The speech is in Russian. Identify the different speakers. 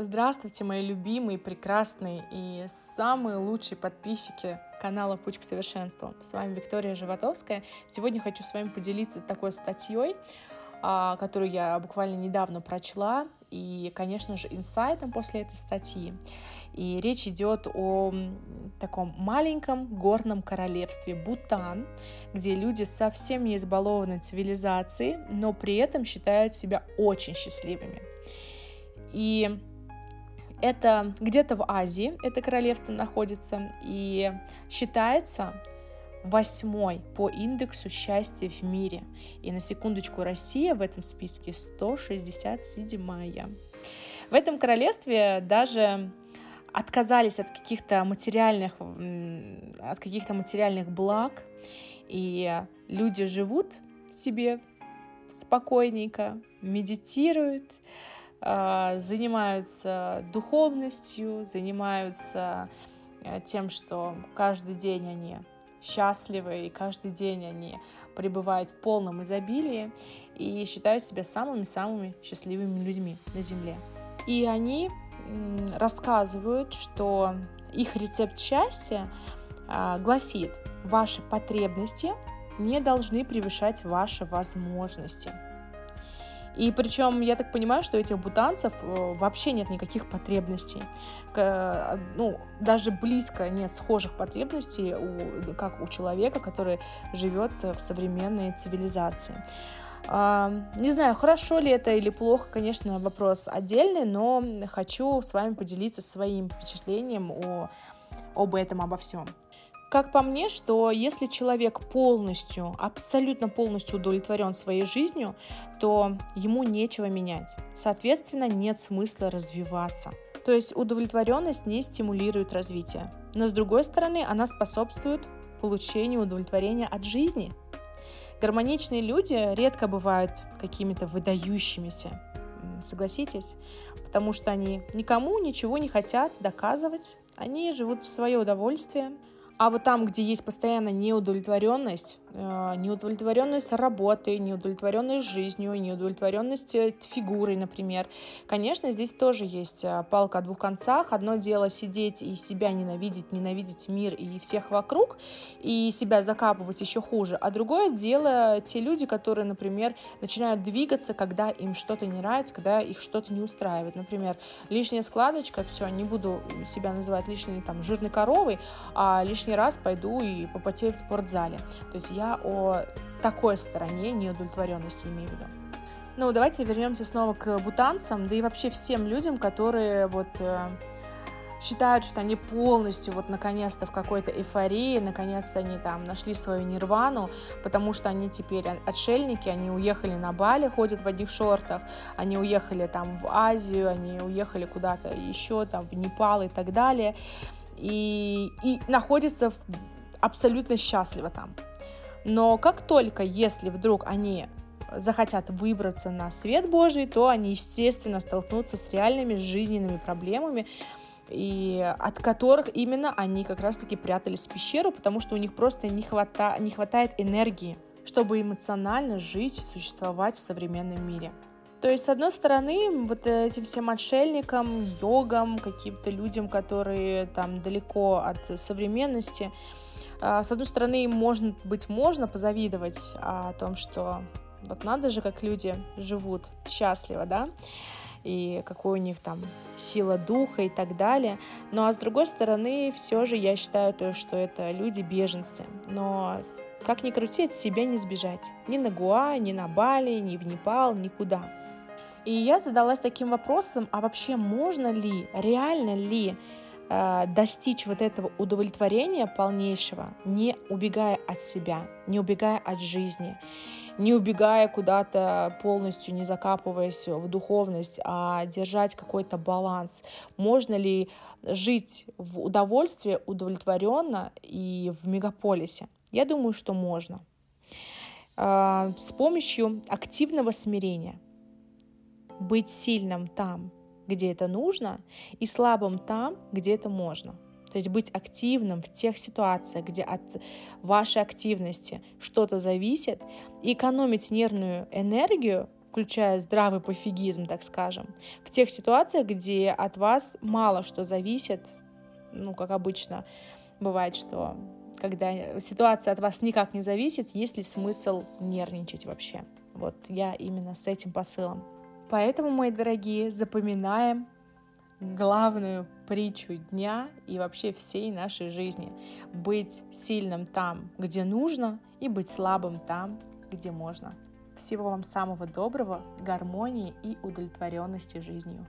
Speaker 1: Здравствуйте, мои любимые, прекрасные и самые лучшие подписчики канала «Путь к совершенству». С вами Виктория Животовская. Сегодня хочу с вами поделиться такой статьей, а, которую я буквально недавно прочла, и, конечно же, инсайтом после этой статьи. И речь идет о таком маленьком горном королевстве Бутан, где люди совсем не избалованы цивилизацией, но при этом считают себя очень счастливыми. И это где-то в Азии, это королевство находится, и считается восьмой по индексу счастья в мире. И на секундочку, Россия в этом списке 167-я. В этом королевстве даже отказались от каких-то материальных, от каких-то материальных благ, и люди живут себе спокойненько, медитируют, занимаются духовностью, занимаются э, тем, что каждый день они счастливы, и каждый день они пребывают в полном изобилии и считают себя самыми-самыми счастливыми людьми на Земле. И они рассказывают, что их рецепт счастья а, гласит, ваши потребности не должны превышать ваши возможности. И причем я так понимаю, что у этих бутанцев э, вообще нет никаких потребностей. Ну, даже близко нет схожих потребностей, у, как у человека, который живет в современной цивилизации. Не знаю, хорошо ли это или плохо, конечно, вопрос отдельный, но хочу с вами поделиться своим впечатлением о, об этом, обо всем. Как по мне, что если человек полностью, абсолютно полностью удовлетворен своей жизнью, то ему нечего менять. Соответственно, нет смысла развиваться. То есть удовлетворенность не стимулирует развитие. Но с другой стороны, она способствует получению удовлетворения от жизни. Гармоничные люди редко бывают какими-то выдающимися, согласитесь, потому что они никому ничего не хотят доказывать, они живут в свое удовольствие, а вот там, где есть постоянно неудовлетворенность, неудовлетворенность работой, неудовлетворенность жизнью, неудовлетворенность э, фигурой, например, конечно, здесь тоже есть э, палка о двух концах. Одно дело сидеть и себя ненавидеть, ненавидеть мир и всех вокруг, и себя закапывать еще хуже. А другое дело те люди, которые, например, начинают двигаться, когда им что-то не нравится, когда их что-то не устраивает. Например, лишняя складочка, все, не буду себя называть лишней там жирной коровой, а лишний раз пойду и попотею в спортзале. То есть я о такой стороне неудовлетворенности имею в виду. Ну, давайте вернемся снова к бутанцам, да и вообще всем людям, которые вот э, считают, что они полностью вот наконец-то в какой-то эйфории, наконец-то они там нашли свою нирвану, потому что они теперь отшельники, они уехали на Бали, ходят в одних шортах, они уехали там в Азию, они уехали куда-то еще, там в Непал и так далее и, и находится абсолютно счастливо там. Но как только, если вдруг они захотят выбраться на свет Божий, то они, естественно, столкнутся с реальными жизненными проблемами, и от которых именно они как раз-таки прятались в пещеру, потому что у них просто не, хвата... не хватает энергии, чтобы эмоционально жить и существовать в современном мире. То есть, с одной стороны, вот этим всем отшельникам, йогам, каким-то людям, которые там далеко от современности, с одной стороны, может быть можно позавидовать о том, что вот надо же, как люди живут счастливо, да, и какой у них там сила духа и так далее. Ну а с другой стороны, все же я считаю, то, что это люди-беженцы. Но как ни крути, от себя не сбежать. Ни на Гуа, ни на Бали, ни в Непал, никуда. И я задалась таким вопросом, а вообще можно ли, реально ли достичь вот этого удовлетворения полнейшего, не убегая от себя, не убегая от жизни, не убегая куда-то полностью, не закапываясь в духовность, а держать какой-то баланс. Можно ли жить в удовольствии удовлетворенно и в мегаполисе? Я думаю, что можно. Э, с помощью активного смирения – быть сильным там, где это нужно, и слабым там, где это можно. То есть быть активным в тех ситуациях, где от вашей активности что-то зависит, и экономить нервную энергию включая здравый пофигизм, так скажем, в тех ситуациях, где от вас мало что зависит, ну, как обычно бывает, что когда ситуация от вас никак не зависит, есть ли смысл нервничать вообще. Вот я именно с этим посылом. Поэтому, мои дорогие, запоминаем главную притчу дня и вообще всей нашей жизни. Быть сильным там, где нужно, и быть слабым там, где можно. Всего вам самого доброго, гармонии и удовлетворенности жизнью.